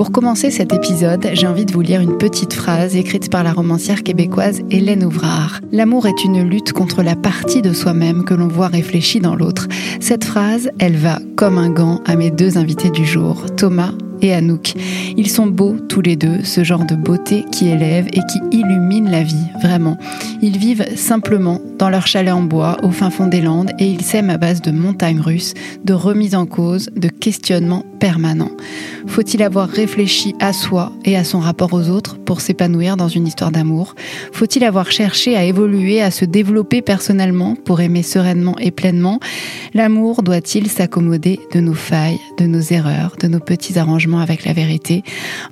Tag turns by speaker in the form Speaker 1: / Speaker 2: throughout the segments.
Speaker 1: Pour commencer cet épisode, j'ai envie de vous lire une petite phrase écrite par la romancière québécoise Hélène Ouvrard. L'amour est une lutte contre la partie de soi-même que l'on voit réfléchie dans l'autre. Cette phrase, elle va comme un gant à mes deux invités du jour, Thomas et Anouk. Ils sont beaux tous les deux, ce genre de beauté qui élève et qui illumine la vie, vraiment. Ils vivent simplement dans leur chalet en bois au fin fond des Landes et ils s'aiment à base de montagnes russes, de remise en cause, de questionnements permanents. Faut-il avoir réfléchi à soi et à son rapport aux autres pour s'épanouir dans une histoire d'amour? Faut-il avoir cherché à évoluer, à se développer personnellement pour aimer sereinement et pleinement? L'amour doit-il s'accommoder de nos failles, de nos erreurs, de nos petits arrangements avec la vérité?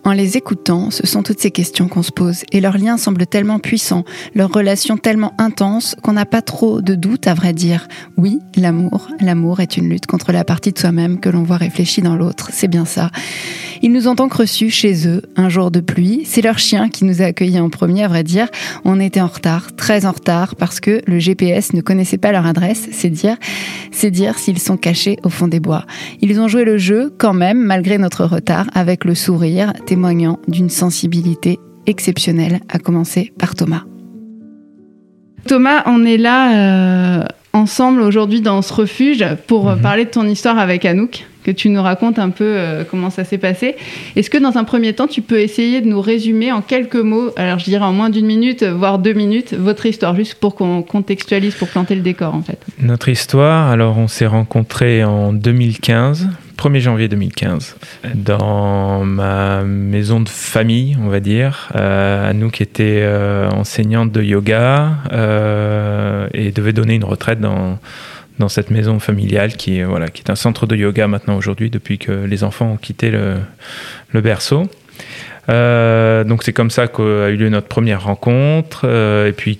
Speaker 1: En les écoutant, ce sont toutes ces questions qu'on se pose et leur lien semble tellement puissant, leur relation tellement intense qu'on n'a pas trop de doute à vrai dire. Oui, l'amour, l'amour est une lutte contre la partie de soi-même que l'on voit réfléchie dans l'autre, c'est bien ça. Ils nous ont donc reçus chez eux un jour de pluie. C'est leur chien qui nous a accueillis en premier, à vrai dire. On était en retard, très en retard, parce que le GPS ne connaissait pas leur adresse. C'est dire, c'est dire s'ils sont cachés au fond des bois. Ils ont joué le jeu quand même, malgré notre retard avec le sourire témoignant d'une sensibilité exceptionnelle, à commencer par Thomas.
Speaker 2: Thomas, on est là euh, ensemble aujourd'hui dans ce refuge pour mhm. parler de ton histoire avec Anouk, que tu nous racontes un peu euh, comment ça s'est passé. Est-ce que dans un premier temps, tu peux essayer de nous résumer en quelques mots, alors je dirais en moins d'une minute, voire deux minutes, votre histoire, juste pour qu'on contextualise, pour planter le décor en fait
Speaker 3: Notre histoire, alors on s'est rencontrés en 2015 1er janvier 2015 dans ma maison de famille, on va dire. Euh, Anouk était euh, enseignante de yoga euh, et devait donner une retraite dans, dans cette maison familiale qui, voilà, qui est un centre de yoga maintenant aujourd'hui depuis que les enfants ont quitté le, le berceau. Euh, donc c'est comme ça qu'a eu lieu notre première rencontre. et puis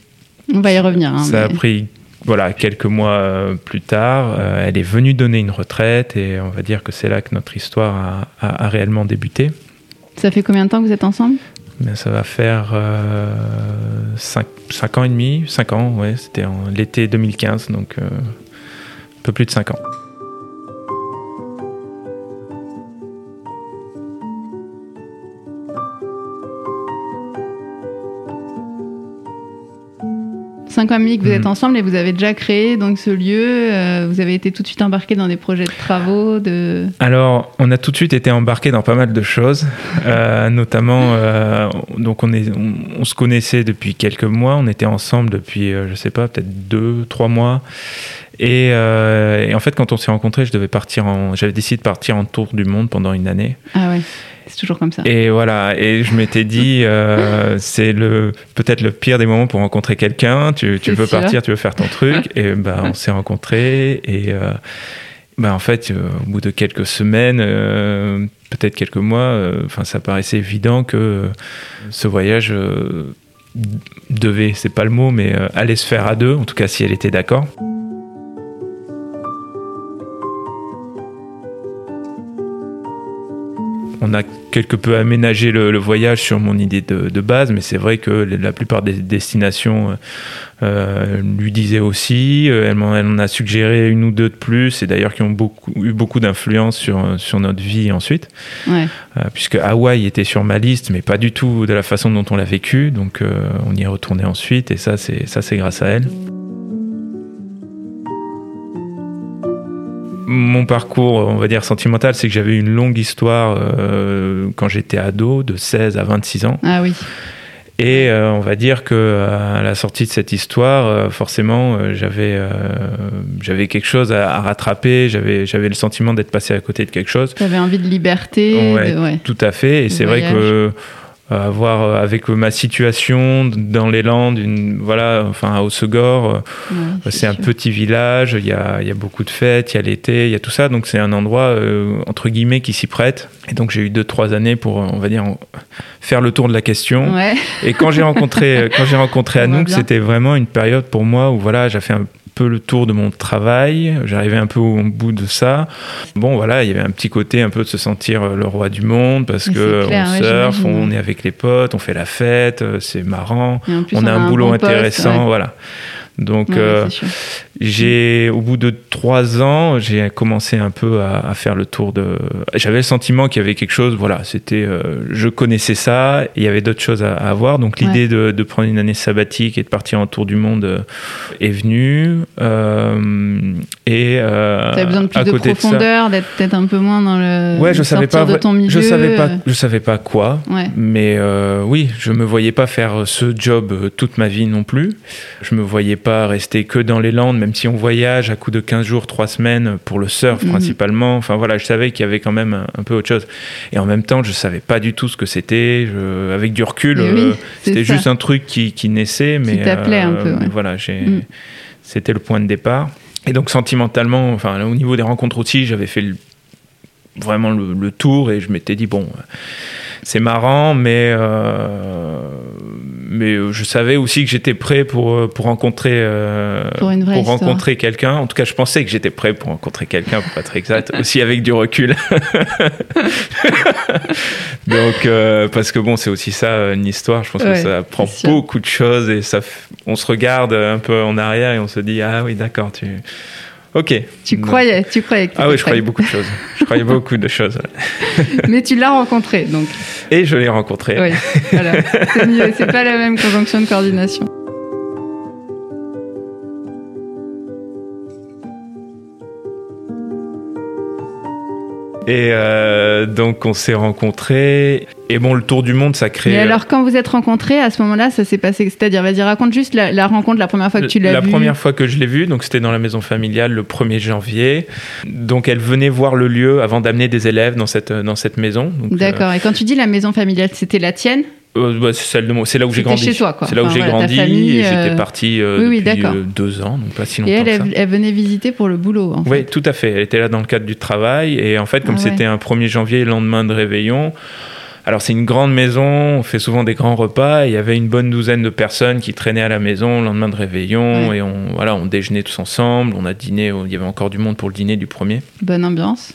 Speaker 2: on va y revenir. Hein,
Speaker 3: ça a pris voilà, quelques mois euh, plus tard, euh, elle est venue donner une retraite et on va dire que c'est là que notre histoire a, réellement débuté.
Speaker 2: Ça fait combien de temps que vous êtes ensemble?
Speaker 3: Ben, Ça va faire 5, euh, ans et demi, 5 ans, ouais, c'était l'été 2015, donc peu plus de 5 ans.
Speaker 2: 5 ans et demi que vous êtes mm. ensemble et vous avez déjà créé donc ce lieu. Euh, vous avez été tout de suite embarqué dans des projets de travaux. De...
Speaker 3: Alors, on a tout de suite été embarqué dans pas mal de choses, euh, notamment. Euh, donc, on, est, on, se connaissait depuis quelques mois. On était ensemble depuis, je sais pas, peut-être deux, trois mois. Et, et, en fait, quand on s'est rencontrés, je devais partir en, j'avais décidé de partir en tour du monde pendant une année.
Speaker 2: Ah ouais. C'est toujours comme ça.
Speaker 3: Et voilà, et je m'étais dit, euh, c'est le peut-être le pire des moments pour rencontrer quelqu'un. Tu, tu veux partir, tu veux faire ton truc, et ben on s'est rencontrés et euh, ben en fait, euh, au bout de quelques semaines, peut-être quelques mois, enfin ça paraissait évident que ce voyage devait, c'est pas le mot, mais allait se faire à deux, en tout cas si elle était d'accord. On a quelque peu aménagé le, voyage sur mon idée de, base, mais c'est vrai que la plupart des destinations euh, lui disaient aussi. Euh, elle, en, a suggéré une ou deux de plus, et d'ailleurs qui ont beaucoup, eu beaucoup d'influence sur, sur notre vie ensuite. Euh, puisque Hawaï était sur ma liste, mais pas du tout de la façon dont on l'a vécu. Donc on y est retourné ensuite, et ça, c'est grâce à elle. Mon parcours, on va dire sentimental, c'est que j'avais une longue histoire euh, quand j'étais ado, de 16 à 26 ans.
Speaker 2: Ah oui.
Speaker 3: Et euh, on va dire que à la sortie de cette histoire, euh, forcément, j'avais j'avais quelque chose à, rattraper. J'avais j'avais le sentiment d'être passé à côté de quelque chose.
Speaker 2: J'avais envie de liberté.
Speaker 3: Ouais, tout à fait. Et c'est vrai que avoir euh, avec ma situation dans les Landes, une, voilà, enfin à euh, c'est un petit village, il y a, y a, beaucoup de fêtes, il y a l'été, il y a tout ça, donc c'est un endroit euh, entre guillemets qui s'y prête. Et donc j'ai eu deux trois années pour, on va dire, faire le tour de la question. Et quand j'ai rencontré, quand j'ai rencontré Anouk, c'était vraiment une période pour moi où voilà, j'ai fait un le tour de mon travail. J'arrivais un peu au bout de ça. Bon, voilà, il y avait un petit côté un peu de se sentir euh, le roi du monde parce que on surfe, on est avec les potes, on fait la fête, euh, c'est marrant, on a un, boulot intéressant, voilà. Donc, euh, j'ai, au bout de trois ans, j'ai commencé un peu à, faire le tour de. J'avais le sentiment qu'il y avait quelque chose. Voilà, c'était. Euh, je connaissais ça. il y avait d'autres choses à, avoir. Donc, l'idée de, de, prendre une année sabbatique et de partir en tour du monde euh, est venue. et. tu
Speaker 1: avais besoin de plus de profondeur, d'être peut-être un peu moins dans le.
Speaker 3: Ouais, je savais pas. De ton milieu. Je savais pas. Je savais pas quoi. Mais oui, je me voyais pas faire ce job toute ma vie non plus. Je me voyais pas rester que dans les Landes, même si on voyage à coup de 15 jours, 3 semaines pour le surf mhm. principalement. Enfin voilà, je savais qu'il y avait quand même un, peu autre chose. Et en même temps, je savais pas du tout ce que c'était. Avec du recul, euh, c'était juste un truc qui, naissait. Mais,
Speaker 1: qui un peu.
Speaker 3: Voilà, mm. c'était le point de départ. Et donc sentimentalement, enfin au niveau des rencontres aussi, j'avais fait vraiment le, tour et je m'étais dit bon c'est marrant, mais euh, mais je savais aussi que j'étais prêt pour euh, pour rencontrer euh,
Speaker 1: pour,
Speaker 3: rencontrer quelqu'un. En tout cas, je pensais que j'étais prêt pour rencontrer quelqu'un, pour être exact, aussi avec du recul. Donc parce que bon, c'est aussi ça une histoire. Je pense que ça prend beaucoup de choses et ça, on se regarde un peu en arrière et on se dit ah oui d'accord tu Ok.
Speaker 1: Tu croyais, tu croyais.
Speaker 3: ah oui, je croyais beaucoup de choses. Je croyais beaucoup de choses.
Speaker 1: Mais tu l'as rencontré, donc.
Speaker 3: Et je l'ai rencontré.
Speaker 1: Oui, voilà. C'est mieux. C'est pas la même conjonction de coordination.
Speaker 3: Et euh, donc on s'est rencontrés. Et bon, le tour du monde, ça crée.
Speaker 1: Et alors, quand vous êtes rencontrés, à ce moment-là, ça s'est passé. C'est-à-dire, vas-y, raconte juste la, rencontre, la première fois que tu l'as
Speaker 3: vue. La première fois que je l'ai vue, donc c'était dans la maison familiale le 1er janvier. Donc elle venait voir le lieu avant d'amener des élèves dans cette, dans cette maison.
Speaker 1: D'accord. Et quand tu dis la maison familiale, c'était la tienne?
Speaker 3: Euh, bah, c'est là où j'ai grandi.
Speaker 1: chez toi, quoi.
Speaker 3: C'est là où j'ai grandi et j'étais euh, parti euh, depuis deux ans, donc pas si longtemps.
Speaker 1: Et elle, elle, venait visiter pour le boulot. En
Speaker 3: oui, tout à fait. Elle était là dans le cadre du travail et en fait, comme ah c'était un 1er janvier, lendemain de réveillon. Alors c'est une grande maison, on fait souvent des grands repas. il y avait une bonne douzaine de personnes qui traînaient à la maison le lendemain de réveillon et on voilà, on déjeunait tous ensemble, on a dîné, il y avait encore du monde pour le dîner du premier.
Speaker 1: Bonne ambiance.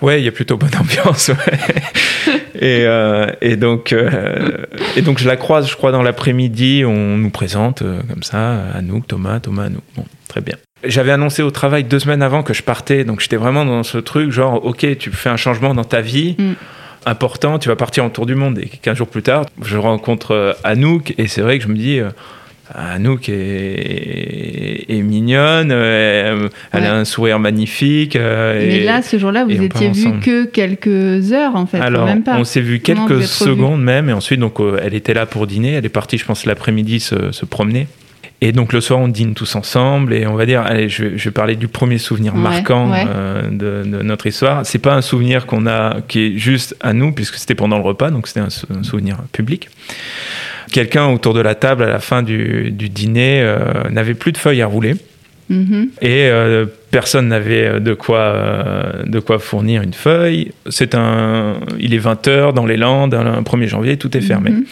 Speaker 3: Ouais, il y a plutôt bonne ambiance. et, euh, et, donc, euh, et donc, je la croise, je crois, dans l'après-midi. On nous présente euh, comme ça, à nous, Thomas, Thomas, à nous. Bon, très bien. J'avais annoncé au travail deux semaines avant que je partais. Donc, j'étais vraiment dans ce truc, genre, OK, tu fais un changement dans ta vie. Mm. important, tu vas partir en tour du monde. Et 15 jours plus tard, je rencontre Anouk et c'est vrai que je me dis, Anouk est, est mignonne, euh, elle, a un sourire magnifique.
Speaker 1: Euh, Mais là, ce jour-là, vous étiez vu que quelques heures en fait,
Speaker 3: Alors,
Speaker 1: même pas.
Speaker 3: on s'est vu quelques secondes même, et ensuite, donc, euh, elle était là pour dîner. Elle est partie, je pense, l'après-midi se, promener. Et donc le soir, on dîne tous ensemble et on va dire, allez, je, vais parler du premier souvenir marquant de, notre histoire. C'est pas un souvenir qu'on a qui est juste à nous puisque c'était pendant le repas, donc c'était un, souvenir public quelqu'un autour de la table à la fin du, dîner euh, n'avait plus de feuilles à rouler. Mm-hmm. Et euh, personne n'avait de quoi, euh, de quoi fournir une feuille. C'est un, il est 20h dans les Landes, un 1er janvier, tout est fermé. Mm-hmm.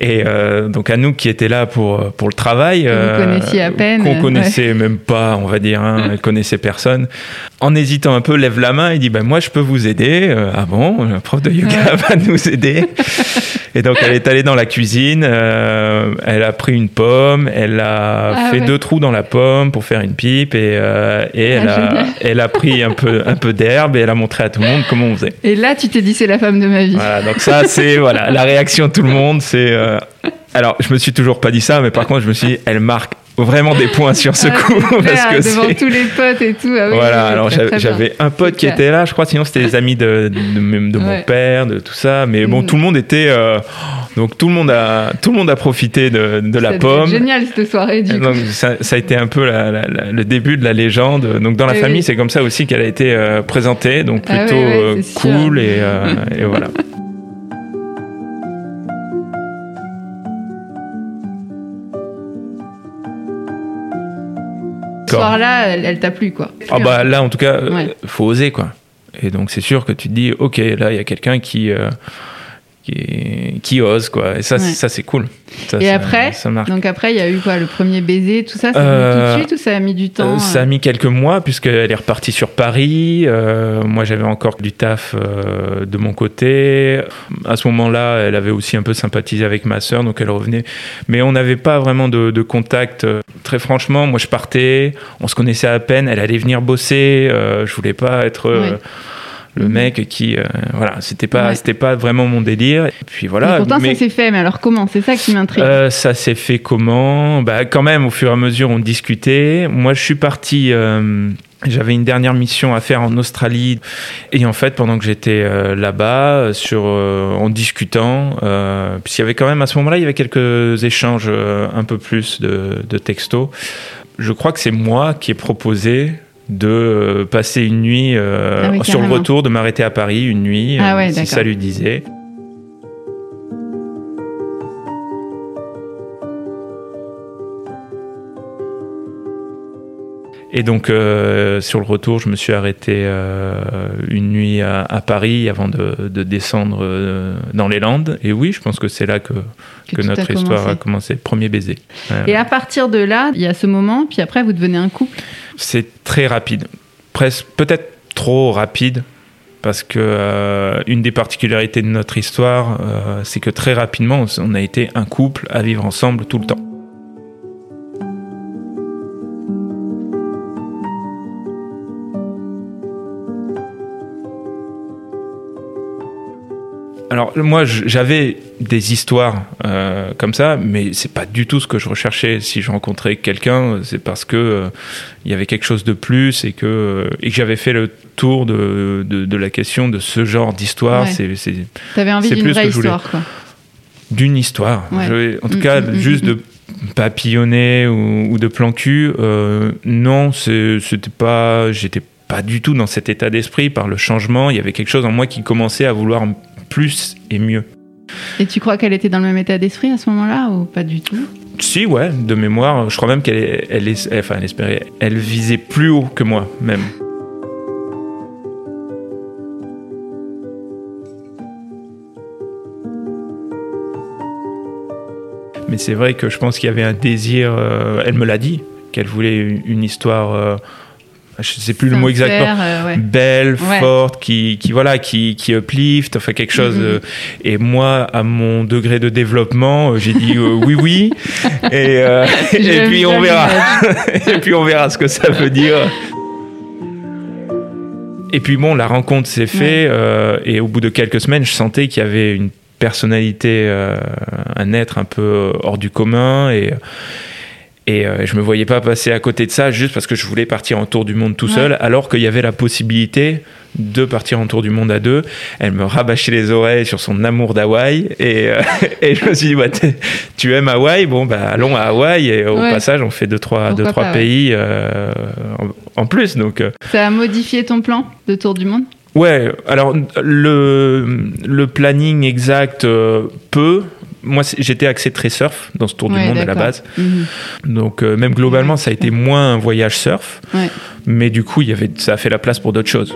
Speaker 3: Et donc à nous qui étaient là pour, pour le travail,
Speaker 1: qu'on à peine,
Speaker 3: qu'on connaissait même pas, on va dire, hein, elle connaissait personne. En hésitant un peu, lève la main et dit ben moi je peux vous aider. ah bon, le prof de yoga va nous aider. Et donc, elle est allée dans la cuisine, euh, elle a pris une pomme, elle a ah fait deux trous dans la pomme pour faire une pipe et, euh, et elle, ah, a, elle a pris un peu, un peu d'herbe et elle a montré à tout le monde comment on faisait.
Speaker 1: Et là, tu t'es dit, c'est la femme de ma vie.
Speaker 3: Voilà, donc ça, c'est voilà, la réaction de tout le monde. C'est. Euh, alors, je me suis toujours pas dit ça, mais par contre, je me suis dit, elle marque vraiment des points sur ce ah, coup
Speaker 1: parce que devant tous les potes et tout. Ah
Speaker 3: voilà, alors j'avais un pote qui était là, je crois, sinon c'était les amis de, de, de, mon père, de tout ça. Mais bon, mm. tout le monde était. Euh, donc tout le monde a, tout le monde a profité de, de la pomme.
Speaker 1: génial cette soirée. Du
Speaker 3: donc ça, ça, a été un peu le début de la légende. Donc dans la eh famille, c'est comme ça aussi qu'elle a été euh, présentée. Donc ah plutôt cool et, et voilà.
Speaker 1: soir-là, elle, t'a plu, quoi.
Speaker 3: Ah bah là, en tout cas, il faut oser, quoi. Et donc c'est sûr que tu te dis, ok, là, il y a quelqu'un qui, euh, qui, qui ose quoi. Et ça, ça c'est cool.
Speaker 1: et après, donc après, il y a eu quoi, le premier baiser, tout ça, ça a mis tout de euh, suite ou ça a mis du temps
Speaker 3: Ça a euh mis quelques mois puisqu'elle est repartie sur Paris. moi, j'avais encore du taf de mon côté. À ce moment-là, elle avait aussi un peu sympathisé avec ma sœur, donc elle revenait. Mais on n'avait pas vraiment de, de, contact. Très franchement, moi, je partais, on se connaissait à peine. Elle allait venir bosser. je voulais pas être le mhm. mec qui euh, voilà c'était pas c'était pas vraiment mon délire. Et puis voilà
Speaker 1: mais pourtant ça s'est fait mais alors comment? C'est ça qui m'intrigue.
Speaker 3: Euh, ça s'est fait comment? Bah quand même au fur et à mesure on discutait. Moi je suis parti euh, j'avais une dernière mission à faire en Australie. Et en fait pendant que j'étais là-bas sur en discutant puisqu'il y avait quand même à ce moment-là il y avait quelques échanges un peu plus de, de textos. Je crois que c'est moi qui ai proposé de euh, passer une nuit euh, ah sur le retour, de m'arrêter à Paris une nuit, ah euh, si ça lui disait. Et donc, sur le retour, je me suis arrêté une nuit à, Paris avant de, descendre dans les Landes. Et oui, je pense que c'est là que, que, notre histoire a commencé. Premier baiser.
Speaker 1: Et à partir de là, il y a ce moment, puis après, vous devenez un couple?
Speaker 3: C'est très rapide. Presque, peut-être trop rapide, parce que euh, une des particularités de notre histoire, euh, c'est que très rapidement, on a été un couple à vivre ensemble tout le temps. Alors moi j'avais des histoires euh, comme ça, mais c'est pas du tout ce que je recherchais. Si je rencontrais quelqu'un, c'est parce que euh, il y avait quelque chose de plus et que euh, et que j'avais fait le tour de, de, la question de ce genre d'histoire. Ouais.
Speaker 1: C'est T'avais envie d'une vraie histoire, quoi.
Speaker 3: D'une histoire. en tout mm, cas, mm, mm, juste de papillonner ou, ou, de plan cul. non, c'était pas. J'étais pas du tout dans cet état d'esprit par le changement. Il y avait quelque chose en moi qui commençait à vouloir plus et mieux.
Speaker 1: Et tu crois qu'elle était dans le même état d'esprit à ce moment-là ou pas du tout?
Speaker 3: Si, ouais, de mémoire. Je crois même qu'elle elle, enfin, elle espérait, elle visait plus haut que moi, même. Mais c'est vrai que je pense qu'il y avait un désir. Euh, elle me l'a dit qu'elle voulait une, histoire. Euh, je sais plus le mot exactement, euh, belle, forte, qui, qui voilà, qui, qui uplift, enfin quelque chose. Mm-hmm. Euh, et moi, à mon degré de développement, euh, j'ai dit oui, oui, et, et puis on verra, et puis on verra ce que ça veut dire. Et puis bon, la rencontre s'est faite, et au bout de quelques semaines, je sentais qu'il y avait une personnalité, un être un peu hors du commun, et et euh, je me voyais pas passer à côté de ça juste parce que je voulais partir en tour du monde tout seul, alors qu'il y avait la possibilité de partir en tour du monde à deux. Elle me rabâchait les oreilles sur son amour d'Hawaï et, euh, et, je me suis dit, bah, tu aimes Hawaï? Bon, bah, allons à Hawaï et au passage, on fait deux, trois, deux, trois pays euh, en, plus. Donc,
Speaker 1: Ça a modifié ton plan de tour du monde?
Speaker 3: Ouais, alors le, le planning exact peut, moi, j'étais axé très surf dans ce tour du monde à la base. Mhm. Donc, euh, même globalement, ça a été moins un voyage surf. Mais du coup, y avait, ça a fait la place pour d'autres choses.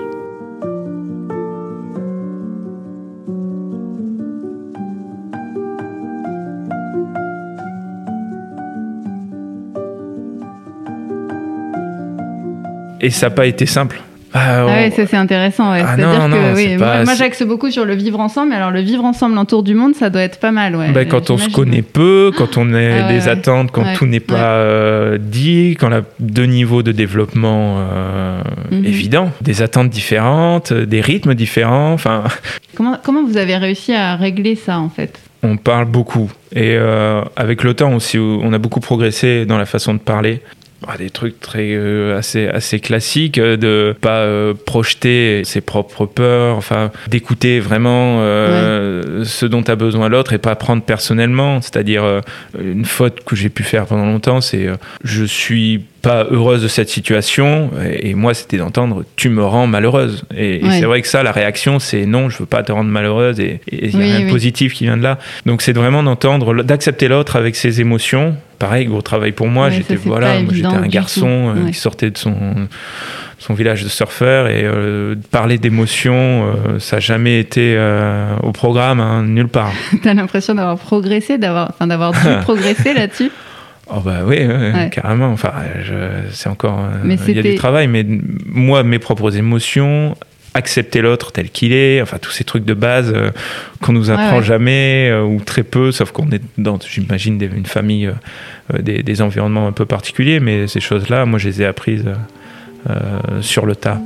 Speaker 3: Et ça n'a pas été simple.
Speaker 1: Ah, ah ça c'est intéressant. Ah C'est-à-dire que oui, moi, j'axe beaucoup sur le vivre ensemble, mais alors le vivre ensemble en tour du monde, ça doit être pas mal. Ouais,
Speaker 3: bah, quand on se connaît peu, quand on a des attentes, quand tout n'est pas euh, dit, quand on a deux niveaux de développement euh, mhm. évidents, des attentes différentes, des rythmes différents. Enfin.
Speaker 1: Comment, comment vous avez réussi à régler ça en fait?
Speaker 3: On parle beaucoup. Et euh, avec le temps aussi, on a beaucoup progressé dans la façon de parler. Ah, des trucs très euh, assez assez classiques euh, de pas euh, projeter ses propres peurs enfin d'écouter vraiment ce dont a besoin l'autre et pas prendre personnellement. C'est-à-dire une faute que j'ai pu faire pendant longtemps c'est je suis pas heureuse de cette situation et, moi c'était d'entendre tu me rends malheureuse et, c'est vrai que ça la réaction c'est non je veux pas te rendre malheureuse et il y a un positif qui vient de là. Donc c'est vraiment d'entendre d'accepter l'autre avec ses émotions pareil, gros travail pour moi. j'étais voilà, j'étais un garçon qui sortait de son son village de surfeurs et parler d'émotion, ça n'a jamais été au programme, hein, nulle part.
Speaker 1: T'as l'impression d'avoir progressé, d'avoir, enfin, d'avoir dû progresser là-dessus?
Speaker 3: Oh bah oui, carrément. Enfin, c'est encore, il y a du travail, mais moi, mes propres émotions, accepter l'autre tel qu'il est, enfin tous ces trucs de base euh, qu'on nous apprend jamais euh, ou très peu, sauf qu'on est dans, j'imagine, une famille, euh, des, des, environnements un peu particuliers, mais ces choses-là, moi, je les ai apprises sur le tas.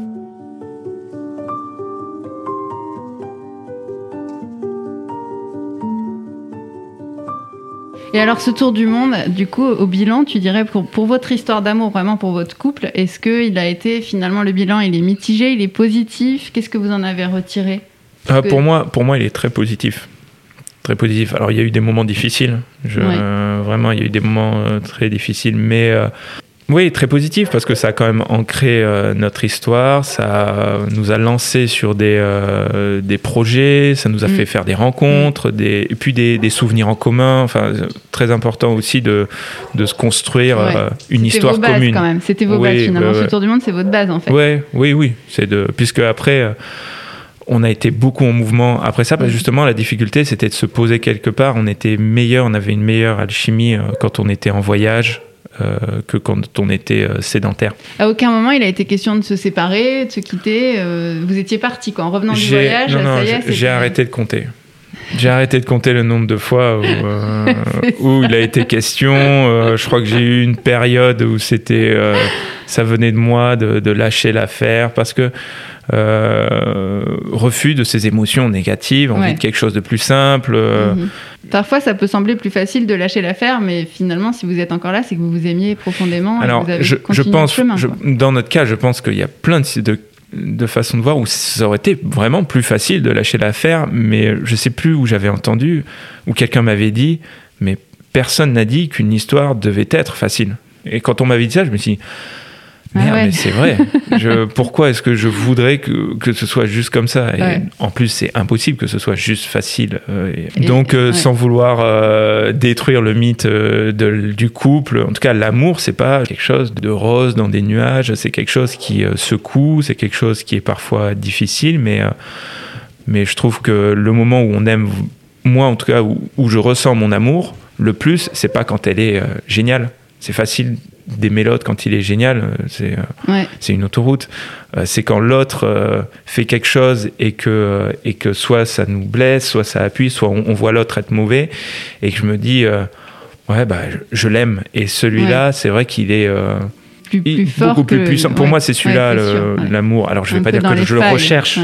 Speaker 1: Et alors ce tour du monde, du coup, au bilan, tu dirais pour, pour votre histoire d'amour, vraiment pour votre couple, est-ce qu'il a été finalement le bilan, il est mitigé, il est positif? Qu'est-ce que vous en avez retiré?
Speaker 3: Euh, Pour moi, pour moi, il est très positif, très positif. Alors il y a eu des moments difficiles, je, vraiment, il y a eu des moments euh, très difficiles, mais euh, oui, très positif parce que ça a quand même ancré euh, notre histoire, ça nous a lancé sur des, euh, des projets, ça nous a mm. fait faire des rencontres, mm. des, et puis des, des, souvenirs en commun. Enfin, très important aussi de, de se construire euh, une histoire
Speaker 1: vos
Speaker 3: bases, commune.
Speaker 1: quand même. C'était vos bases finalement. Ce tour du monde, c'est votre base en fait.
Speaker 3: Ouais, oui, oui. C'est de puisque après on a été beaucoup en mouvement après ça, parce que mm. justement, la difficulté, c'était de se poser quelque part. On était meilleur, on avait une meilleure alchimie quand on était en voyage, euh, que quand on était euh, sédentaire.
Speaker 1: À aucun moment il a été question de se séparer, de se quitter. Euh, vous étiez parti quoi, en revenant du voyage.
Speaker 3: Non, non, j'ai arrêté de compter. J'ai arrêté de compter le nombre de fois où, il a été question. je crois que j'ai eu une période où c'était, ça venait de moi de, de lâcher l'affaire parce que euh, refus de ces émotions négatives, envie de quelque chose de plus simple. Euh. Mhm.
Speaker 1: Parfois, ça peut sembler plus facile de lâcher l'affaire, mais finalement, si vous êtes encore là, c'est que vous vous aimiez profondément.
Speaker 3: Alors, je, pense, dans notre cas, je pense qu'il y a plein de, de, façons de voir où ça aurait été vraiment plus facile de lâcher l'affaire, mais je sais plus où j'avais entendu, où quelqu'un m'avait dit, mais personne n'a dit qu'une histoire devait être facile. Et quand on m'avait dit ça, je me suis dit, Merde, ah mais c'est vrai. Je, pourquoi est-ce que je voudrais que, que, ce soit juste comme ça? Et En plus, c'est impossible que ce soit juste facile. Euh, donc, euh, sans vouloir euh, détruire le mythe de, du couple, en tout cas, l'amour, c'est pas quelque chose de rose dans des nuages. C'est quelque chose qui secoue. C'est quelque chose qui est parfois difficile, mais mais je trouve que le moment où on aime, moi en tout cas, où, où je ressens mon amour, le plus, c'est pas quand elle est géniale. C'est facile d'aimer l'autre quand il est génial, euh, c'est euh, c'est une autoroute. Euh, c'est quand l'autre fait quelque chose et que, et que soit ça nous blesse, soit ça appuie, soit on, voit l'autre être mauvais et que je me dis, ouais, bah, je, l'aime. Et celui-là, c'est vrai qu'il est.
Speaker 1: Plus,
Speaker 3: beaucoup plus puissant. Pour moi, c'est celui-là l'amour. Alors, je vais pas dire que je le recherche,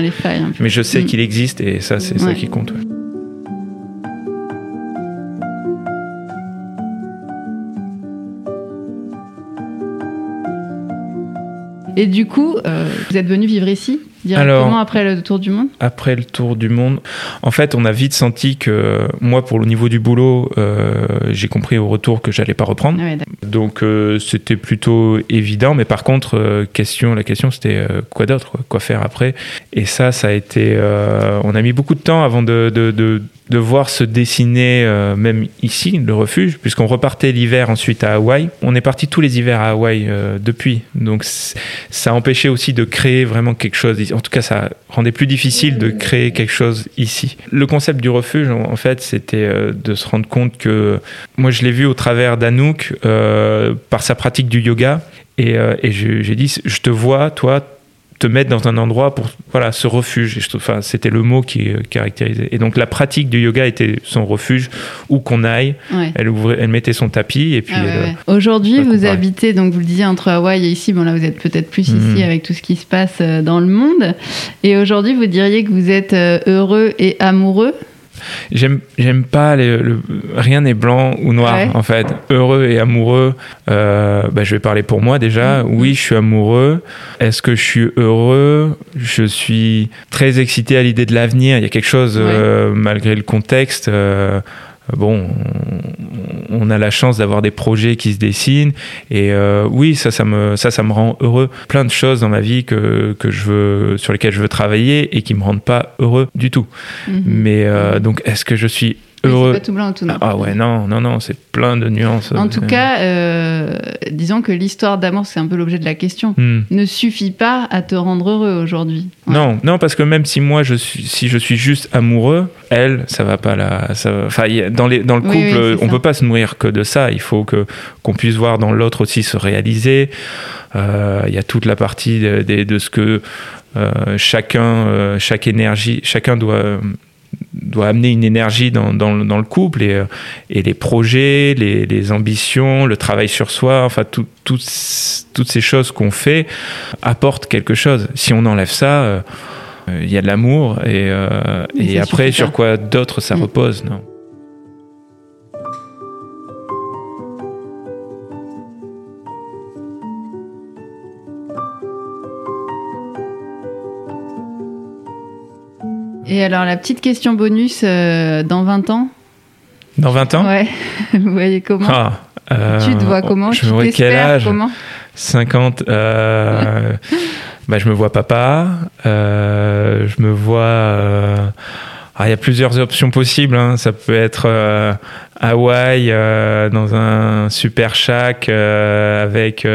Speaker 3: mais je sais mm. qu'il existe et ça, c'est ça qui compte.
Speaker 1: Et du coup, euh, vous êtes venu vivre ici? Directement après le tour du monde
Speaker 3: Après le tour du monde, en fait, on a vite senti que moi, pour le niveau du boulot, euh, j'ai compris au retour que j'allais pas reprendre. Ah Donc euh, c'était plutôt évident. Mais par contre, question, la question c'était quoi d'autre, quoi faire après? Et ça, ça a été. on a mis beaucoup de temps avant de, de, de de voir se dessiner euh, même ici le refuge, puisqu'on repartait l'hiver ensuite à Hawaï. On est parti tous les hivers à Hawaï euh, depuis, donc ça empêchait aussi de créer vraiment quelque chose. En tout cas, ça rendait plus difficile de créer quelque chose ici. Le concept du refuge, en fait, c'était euh, de se rendre compte que moi, je l'ai vu au travers d'Anouk par sa pratique du yoga, et, et j'ai dit, je te vois, toi, te mettre dans un endroit pour voilà ce refuge. Et enfin c'était le mot qui caractérisait. Et donc la pratique du yoga était son refuge où qu'on aille. Elle ouvrait elle mettait son tapis et puis
Speaker 1: ah aujourd'hui vous habitez donc vous le disiez entre Hawaï et ici. Bon là vous êtes peut-être plus mhm. ici avec tout ce qui se passe euh, dans le monde. Et aujourd'hui vous diriez que vous êtes euh, heureux et amoureux
Speaker 3: J'aime, j'aime pas les, rien n'est blanc ou noir en fait. Heureux et amoureux. Euh, bah, je vais parler pour moi déjà. Mm. Oui, je suis amoureux. Est-ce que je suis heureux? Je suis très excité à l'idée de l'avenir. Il y a quelque chose euh, malgré le contexte. Euh, bon, on a la chance d'avoir des projets qui se dessinent et euh, oui, ça, ça me, ça, ça me rend heureux. Plein de choses dans ma vie que, que je veux, sur lesquelles je veux travailler et qui me rendent pas heureux du tout. Mhm. Mais euh, donc, est-ce que je suis heureux.
Speaker 1: C'est pas tout blanc ou tout noir.
Speaker 3: Ah ouais, non, non, non, c'est plein de nuances.
Speaker 1: En tout cas, euh, disons que l'histoire d'amour, c'est un peu l'objet de la question,
Speaker 3: Hmm.
Speaker 1: ne suffit pas à te rendre heureux aujourd'hui. Ouais.
Speaker 3: Non, non, parce que même si moi, je suis, si je suis juste amoureux, elle, ça va pas la. Ça va- dans, les, dans le couple,
Speaker 1: oui,
Speaker 3: on
Speaker 1: ça.
Speaker 3: peut pas se nourrir que de ça. Il faut que qu'on puisse voir dans l'autre aussi se réaliser. Euh, Il y a toute la partie de, de- de ce que euh, chacun, euh, chaque énergie, chacun doit doit amener une énergie dans, dans, le- dans le couple et, euh, et les projets, les, les ambitions, le travail sur soi, enfin tout, tout- toutes ces choses qu'on fait apportent quelque chose. Si on enlève ça, euh, euh, il y a de l'amour et, euh, et après sur quoi d'autre ça
Speaker 1: Mm.
Speaker 3: repose non?
Speaker 1: Et alors, la petite question bonus, euh, dans 20 ans
Speaker 3: Dans 20 ans
Speaker 1: Ouais, vous voyez comment
Speaker 3: Ah, euh,
Speaker 1: Tu te vois comment
Speaker 3: Je
Speaker 1: Tu
Speaker 3: me vois quel
Speaker 1: t'espères
Speaker 3: âge
Speaker 1: comment
Speaker 3: 50. euh, bah, je me vois papa. je me vois. ah, il y a plusieurs options possibles. hein. Ça peut être euh, Hawaï euh, dans un super shack euh, avec.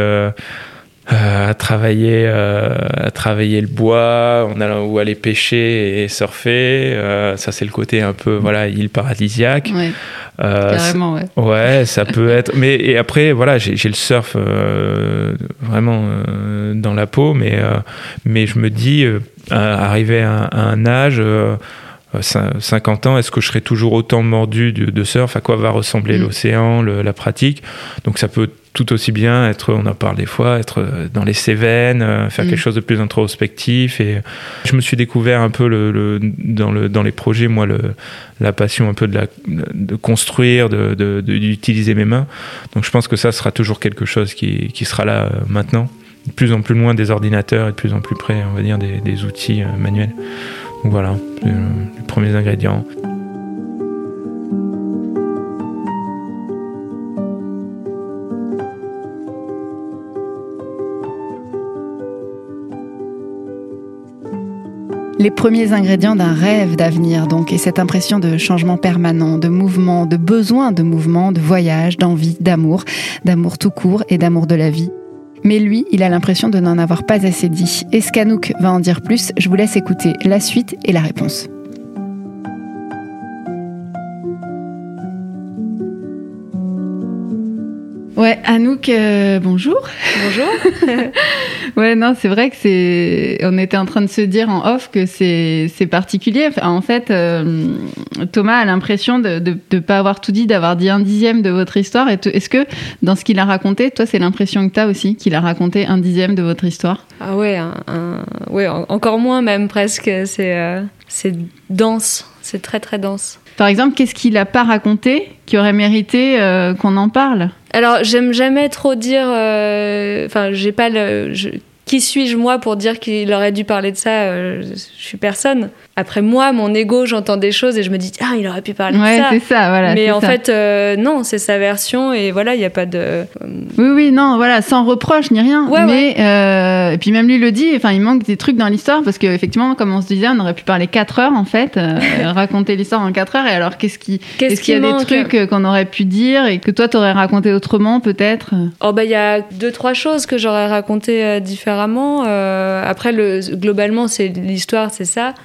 Speaker 3: Euh, à travailler euh, à travailler le bois on a ou aller pêcher et surfer euh, ça c'est le côté un peu voilà île paradisiaque
Speaker 1: Ouais, carrément, ouais.
Speaker 3: Ouais, ça peut être. Mais et après, voilà, j'ai le surf vraiment dans la peau, mais mais je me dis, arrivé à un âge. Euh, cin- 50 ans, est-ce que je serai toujours autant mordu de, de surf? À quoi va ressembler
Speaker 1: Mm.
Speaker 3: l'océan, la pratique? Donc ça peut tout aussi bien être, on en parle des fois, être euh, dans les Cévennes, euh, faire
Speaker 1: Mm.
Speaker 3: quelque chose de plus introspectif. Et je me suis découvert un peu le, le- dans, le, dans les projets, moi, le, la passion un peu de, la, de construire, de, de- de- d'utiliser mes mains. Donc je pense que ça sera toujours quelque chose qui, qui sera là euh, maintenant, de plus en plus loin des ordinateurs et de plus en plus près, on va dire, des, des outils euh, manuels. Voilà, les premiers ingrédients.
Speaker 4: Les premiers ingrédients d'un rêve d'avenir, donc, et cette impression de changement permanent, de mouvement, de besoin de mouvement, de voyage, d'envie, d'amour, d'amour tout court et d'amour de la vie. Mais lui, il a l'impression de n'en avoir pas assez dit. Et Skanouk va en dire plus. Je vous laisse écouter la suite et la réponse.
Speaker 1: Ouais, Anouk, euh, bonjour.
Speaker 5: Bonjour.
Speaker 1: Ouais, non, c'est vrai que c'est. On était en train de se dire en off que c'est particulier. Enfin, en fait, euh, Thomas a l'impression de ne pas avoir tout dit, d'avoir dit un dixième de votre histoire. Est-ce que dans ce qu'il a raconté, toi, c'est l'impression que tu as aussi, qu'il a raconté un dixième de votre histoire?
Speaker 5: Ah ouais, un- un- ouais, en- encore moins même presque. C'est euh, c'est dense, c'est très très dense.
Speaker 1: Par exemple, qu'est-ce qu'il a pas raconté qui aurait mérité euh, qu'on en parle?
Speaker 5: Alors j'aime jamais trop dire. euh, Enfin, j'ai pas le. qui suis-je moi pour dire qu'il aurait dû parler de ça? Euh, Je suis personne. Après moi, mon ego, j'entends des choses et je me dis ah il aurait pu parler
Speaker 1: Ouais,
Speaker 5: de ça.
Speaker 1: c'est ça, voilà.
Speaker 5: Mais en
Speaker 1: ça.
Speaker 5: fait, euh, non, c'est sa version et voilà, il n'y a pas de.
Speaker 1: Oui, oui, non, voilà, sans reproche ni rien.
Speaker 5: Ouais,
Speaker 1: mais euh, et puis même lui le dit. Enfin, il manque des trucs dans l'histoire parce qu'effectivement, comme on se disait, on aurait pu parler 4 heures en fait, euh, raconter l'histoire en 4 heures. Et alors, qu'est-ce qui,
Speaker 5: Qu'est-ce
Speaker 1: est-ce qu'il y a des trucs euh, qu'on aurait pu dire et que toi t'aurais raconté autrement peut-être?
Speaker 5: Oh bah il y a deux trois choses que j'aurais racontées euh, différemment. Euh, après le globalement c'est l'histoire c'est ça.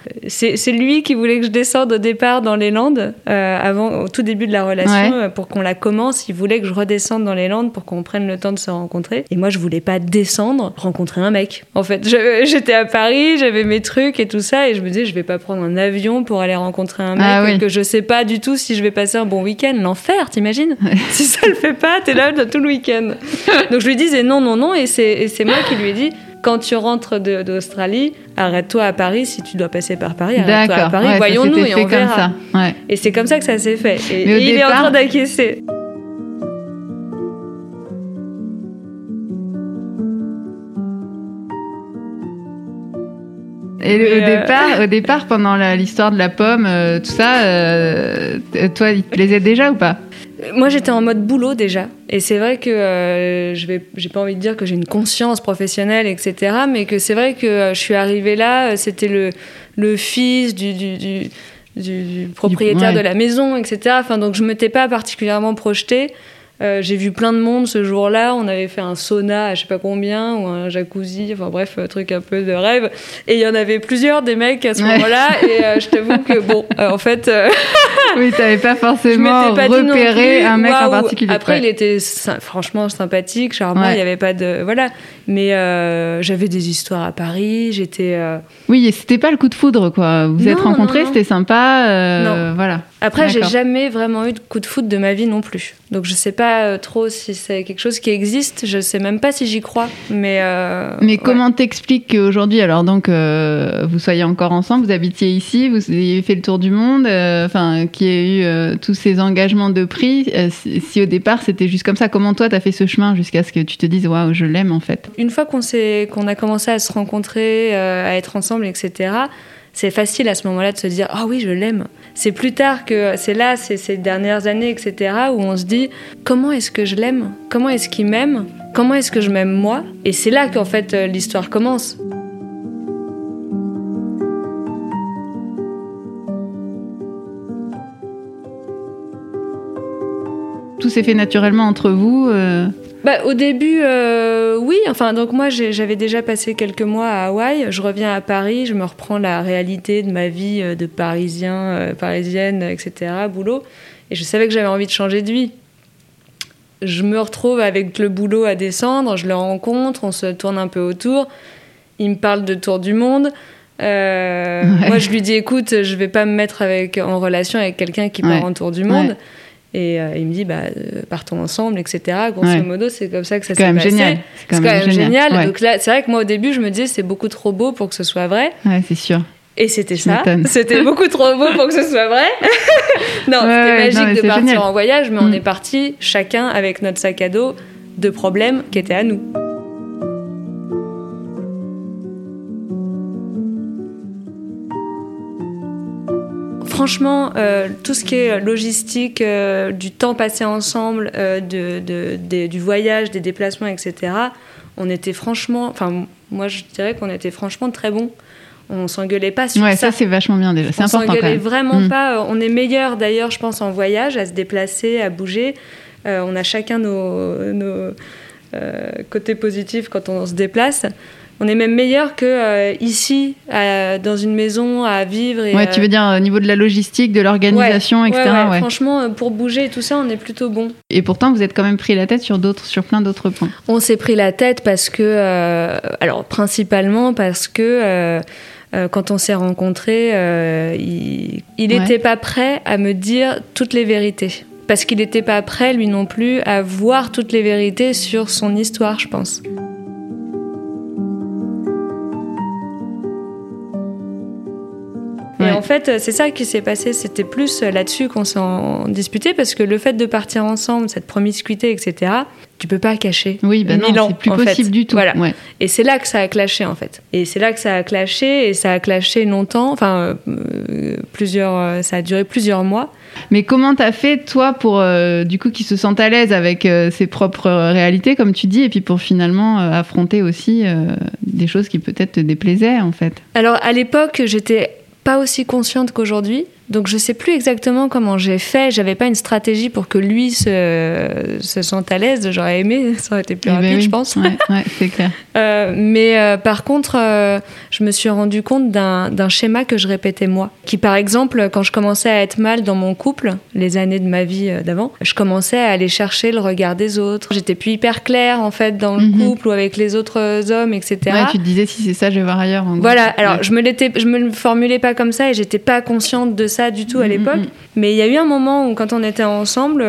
Speaker 5: C'est lui qui voulait que je descende au départ dans les Landes euh, avant au tout début de la relation
Speaker 1: Ouais.
Speaker 5: euh, pour qu'on la commence. Il voulait que je redescende dans les Landes pour qu'on prenne le temps de se rencontrer. Et moi je voulais pas descendre rencontrer un mec. En fait j'étais à Paris j'avais mes trucs et tout ça et je me disais je vais pas prendre un avion pour aller rencontrer un mec
Speaker 1: Ah oui.
Speaker 5: que je sais pas du tout si je vais passer un bon week-end. L'enfer t'imagines Si ça le fait pas t'es là tout le week-end. Donc je lui disais non, non, non, et c'est et c'est moi qui lui ai dit quand tu rentres d'Australie, arrête-toi à Paris si tu dois passer par Paris, arrête-toi à. Paris,
Speaker 1: ouais,
Speaker 5: voyons-nous et on verra.
Speaker 1: comme ça. Ouais.
Speaker 5: Et c'est comme ça que ça s'est fait. Et, il est en train d'acquiescer.
Speaker 1: Et au
Speaker 5: euh,
Speaker 1: départ, au départ, pendant l'histoire de la pomme, euh, tout ça, euh, toi, il te plaisait déjà ou pas?
Speaker 5: Moi, j'étais en mode boulot déjà. Et c'est vrai que euh, je vais, j'ai pas envie de dire que j'ai une conscience professionnelle, etc. Mais que c'est vrai que euh, je suis arrivée là, euh, c'était le, le fils du, du, du- du, propriétaire de la maison, etc. Enfin, donc je ne m'étais pas particulièrement projetée. Euh, j'ai vu plein de monde ce jour-là. On avait fait un sauna à je sais pas combien ou un jacuzzi, enfin bref, un truc un peu de rêve. Et il y en avait plusieurs des mecs à ce moment-là. Et euh, je t'avoue que bon, euh, en fait.
Speaker 1: oui, t'avais pas forcément repéré un mec en particulier.
Speaker 5: Après, il était franchement sympathique, charmant. Il n'y avait pas de voilà. Mais j'avais des histoires à Paris. J'étais.
Speaker 1: Oui, et c'était pas le coup de foudre quoi. Vous vous êtes rencontrés, c'était sympa. non. Voilà.
Speaker 5: Après, j'ai jamais vraiment eu de coup de foudre de ma vie non plus. Donc je sais pas euh, trop si c'est quelque chose qui existe. Je sais même pas si j'y crois. Mais euh,
Speaker 1: mais comment t'expliques qu'aujourd'hui, alors donc euh, vous soyez encore ensemble, vous habitiez ici, vous avez fait le tour du monde, enfin qui ait eu tous ces engagements de prix. Si, au départ c'était juste comme ça, comment toi t'as fait ce chemin jusqu'à ce que tu te dises waouh je l'aime en fait?
Speaker 5: Une fois qu'on a commencé à se rencontrer, à être ensemble, etc c'est facile à ce moment-là de se dire ah oui je l'aime. C'est plus tard que c'est là, c'est ces dernières années, etc. où on se dit comment est-ce que je l'aime, comment est-ce qu'il m'aime, comment est-ce que je m'aime moi? Et c'est là qu'en fait euh, l'histoire commence.
Speaker 1: Tout s'est fait naturellement entre vous. Euh,
Speaker 5: bah, au début, euh, oui. Enfin, donc moi, j'avais déjà passé quelques mois à Hawaï. Je reviens à Paris, je me reprends la réalité de ma vie euh, de Parisien, euh, Parisienne, etc., boulot. Et je savais que j'avais envie de changer de vie. Je me retrouve avec le boulot à descendre, je le rencontre, on se tourne un peu autour. Il me parle de tour du monde. Moi, je lui dis, écoute, je vais pas me mettre avec, en relation avec quelqu'un qui part en tour du monde. Et euh, il me dit, bah, euh, partons ensemble, etc. Grosso modo, c'est comme ça que ça s'est passé.
Speaker 1: Génial.
Speaker 5: C'est quand, même génial. Donc là, c'est vrai que moi, au début, je me disais, c'est beaucoup trop beau pour que ce soit vrai.
Speaker 1: Ouais, c'est sûr.
Speaker 5: Et c'était ça. C'était beaucoup trop beau pour que ce soit vrai. non, c'était magique de partir en voyage, mais on mm. est parti chacun avec notre sac à dos de problèmes qui étaient à nous. Franchement, euh, tout ce qui est logistique, euh, du temps passé ensemble, euh, de, du voyage, des déplacements, etc., on était franchement, enfin, moi je dirais qu'on était franchement très bons. On s'engueulait pas sur
Speaker 1: ouais,
Speaker 5: ça.
Speaker 1: ça c'est vachement bien déjà. C'est important. On s'engueulait
Speaker 5: vraiment mm. pas. On est meilleurs d'ailleurs, je pense, en voyage, à se déplacer, à bouger. on a chacun nos, nos côtés positifs quand on se déplace on est même meilleur que euh, ici, dans une maison, à vivre.
Speaker 1: Et, ouais, tu veux dire au niveau de la logistique, de l'organisation, etc.
Speaker 5: Ouais, Franchement, euh, pour bouger et tout ça, on est plutôt bon.
Speaker 1: Et pourtant, vous êtes quand même pris la tête sur d'autres, sur plein d'autres points.
Speaker 5: On s'est pris la tête parce que, euh, alors principalement parce que. quand on s'est rencontrés, il n'était pas prêt à me dire toutes les vérités. Parce qu'il n'était pas prêt, lui non plus, à voir toutes les vérités sur son histoire, je pense. Et en fait, c'est ça qui s'est passé. C'était plus là-dessus qu'on s'en disputait parce que le fait de partir ensemble, cette promiscuité, etc., tu peux pas cacher.
Speaker 1: Oui, ben non, c'est plus possible du tout.
Speaker 5: Voilà. Et c'est là que ça a clashé en fait. Et c'est là que ça a clashé et ça a clashé longtemps. Enfin, euh, plusieurs, euh, ça a duré plusieurs mois.
Speaker 1: Mais comment t'as fait toi pour euh, du coup qu'ils se sentent à l'aise avec ses propres réalités comme tu dis et puis pour finalement affronter aussi des choses qui peut-être te déplaisaient en fait?
Speaker 5: Alors à l'époque j'étais pas aussi consciente qu'aujourd'hui. Donc je sais plus exactement comment j'ai fait. J'avais pas une stratégie pour que lui se, se sente à l'aise. J'aurais aimé, ça aurait été plus eh ben rapide, je pense.
Speaker 1: Ouais, c'est clair.
Speaker 5: Euh, mais euh, par contre, euh, je me suis rendu compte d'un schéma que je répétais moi. Qui par exemple, quand je commençais à être mal dans mon couple, les années de ma vie d'avant, je commençais à aller chercher le regard des autres. J'étais plus hyper claire en fait dans le mhm. couple ou avec les autres hommes, etc.
Speaker 1: Ouais, tu te disais si c'est ça, je vais voir ailleurs.
Speaker 5: voilà. Alors je me je me le formulais pas comme ça et j'étais pas consciente de ça du tout à mm, l'époque. Mm. Mais il y a eu un moment où, quand on était ensemble,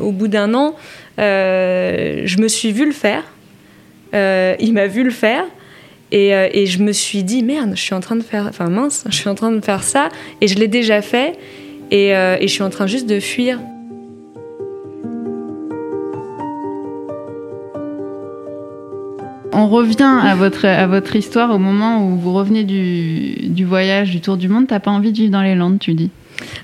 Speaker 5: au bout d'un an, je me suis vu le faire. Euh, il m'a vu le faire. Et, et, je me suis dit, merde, je suis en train de faire. Enfin, mince, je suis en train de faire ça. Et je l'ai déjà fait. Et, et je suis en train juste de fuir.
Speaker 1: On revient à votre, à votre histoire au moment où vous revenez du, du voyage, du tour du monde. T'as pas envie de vivre dans les Landes, tu dis?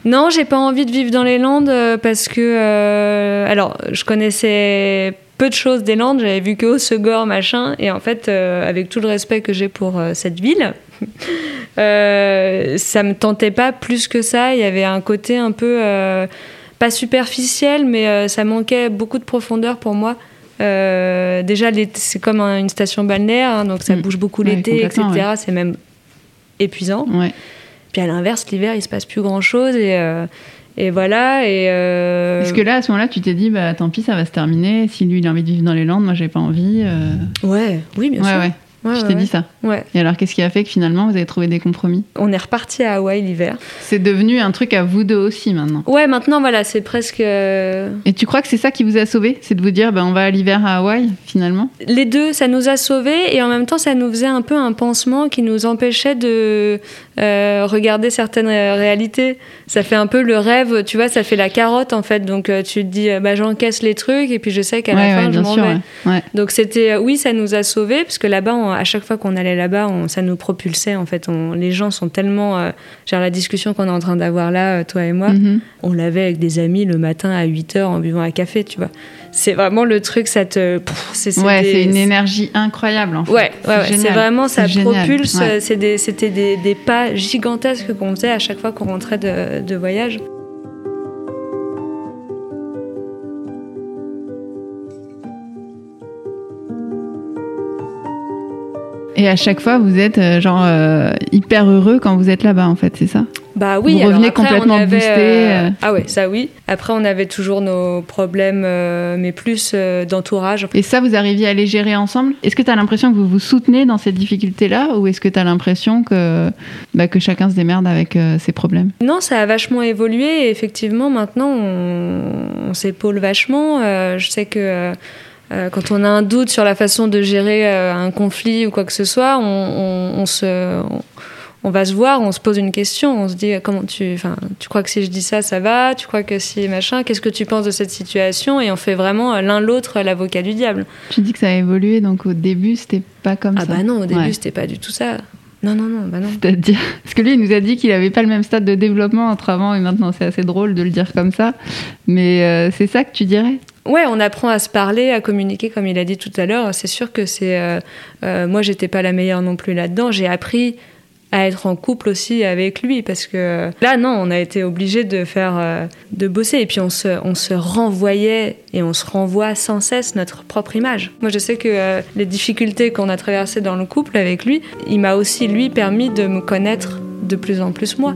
Speaker 5: Non, j'ai pas envie de vivre dans les Landes euh, parce que. Euh, alors, je connaissais peu de choses des Landes, j'avais vu que Osegor, machin, et en fait, euh, avec tout le respect que j'ai pour cette ville, Euh, ça me tentait pas plus que ça. Il y avait un côté un peu euh, pas superficiel, mais euh, ça manquait beaucoup de profondeur pour moi. déjà, c'est comme une station balnéaire, hein, donc ça mm. bouge beaucoup l'été, etc. C'est même épuisant. Puis à l'inverse, l'hiver, il se passe plus grand chose et et voilà. Et
Speaker 1: Est-ce que là, à ce moment-là, tu t'es dit, bah tant pis, ça va se terminer. Si lui, il a envie de vivre dans les Landes, moi, j'ai pas envie.
Speaker 5: Ouais, oui, bien sûr.
Speaker 1: Je t'ai dit ça.
Speaker 5: Ouais.
Speaker 1: Et alors, qu'est-ce qui a fait que finalement vous avez trouvé des compromis?
Speaker 5: On est reparti à Hawaï l'hiver.
Speaker 1: C'est devenu un truc à vous deux aussi maintenant.
Speaker 5: Ouais, maintenant voilà, c'est presque. Euh,
Speaker 1: Et tu crois que c'est ça qui vous a sauvé C'est de vous dire, ben, on va à l'hiver à Hawaï finalement?
Speaker 5: Les deux, ça nous a sauvés et en même temps, ça nous faisait un peu un pansement qui nous empêchait de euh, regarder certaines réalités. Ça fait un peu le rêve, tu vois, ça fait la carotte en fait. Donc euh, tu te dis, bah, j'encaisse les trucs et puis je sais qu'à la fin, je m'en vais. Donc c'était, oui, ça nous a sauvés parce que là-bas, à chaque fois qu'on allait là-bas, ça nous propulsait en fait. les gens sont tellement. Euh, genre la discussion qu'on est en train d'avoir là, euh, toi et moi, mhm. on l'avait avec des amis le matin à 8 h en buvant un café, tu vois. C'est vraiment le truc, ça te.
Speaker 1: C'est ouais, c'est une énergie incroyable en fait.
Speaker 5: Ouais, c'est vraiment, ça propulse. C'était des, des, pas gigantesques qu'on faisait à chaque fois qu'on rentrait de, de voyage.
Speaker 1: Et à chaque fois, vous êtes euh, genre euh, hyper heureux quand vous êtes là-bas, en fait, c'est ça
Speaker 5: Bah oui.
Speaker 1: Vous revenez complètement boosté.
Speaker 5: Euh, ah ouais, ça oui. Après, on avait toujours nos problèmes, mais plus d'entourage.
Speaker 1: Et ça, vous arriviez à les gérer ensemble? Est-ce que tu as l'impression que vous vous soutenez dans ces difficultés-là, ou est-ce que tu as l'impression que bah, que chacun se démerde avec ses problèmes?
Speaker 5: Non, ça a vachement évolué. Et effectivement, maintenant, on, on s'épaule vachement. je sais que euh, quand on a un doute sur la façon de gérer euh, un conflit ou quoi que ce soit, on, se, on, va se voir, on se pose une question, on se dit comment tu, enfin, tu crois que si je dis ça, ça va? Tu crois que si machin? Qu'est-ce que tu penses de cette situation? Et on fait vraiment euh, l'un l'autre l'avocat du diable.
Speaker 1: Tu dis que ça a évolué, donc au début c'était pas comme
Speaker 5: ah
Speaker 1: ça.
Speaker 5: Ah bah non, au début c'était pas du tout ça. Non, non, non, bah non.
Speaker 1: C'est-à-dire Parce que lui, il nous a dit qu'il n'avait pas le même stade de développement entre avant et maintenant. C'est assez drôle de le dire comme ça. Mais c'est ça que tu dirais?
Speaker 5: Ouais, on apprend à se parler, à communiquer, comme il a dit tout à l'heure. C'est sûr que c'est. Euh, euh, moi, j'étais pas la meilleure non plus là-dedans. J'ai appris à être en couple aussi avec lui parce que là, non, on a été obligé de faire, euh, de bosser et puis on se, on se renvoyait et on se renvoie sans cesse notre propre image. Moi, je sais que les difficultés qu'on a traversées dans le couple avec lui, il m'a aussi lui permis de me connaître de plus en plus moi.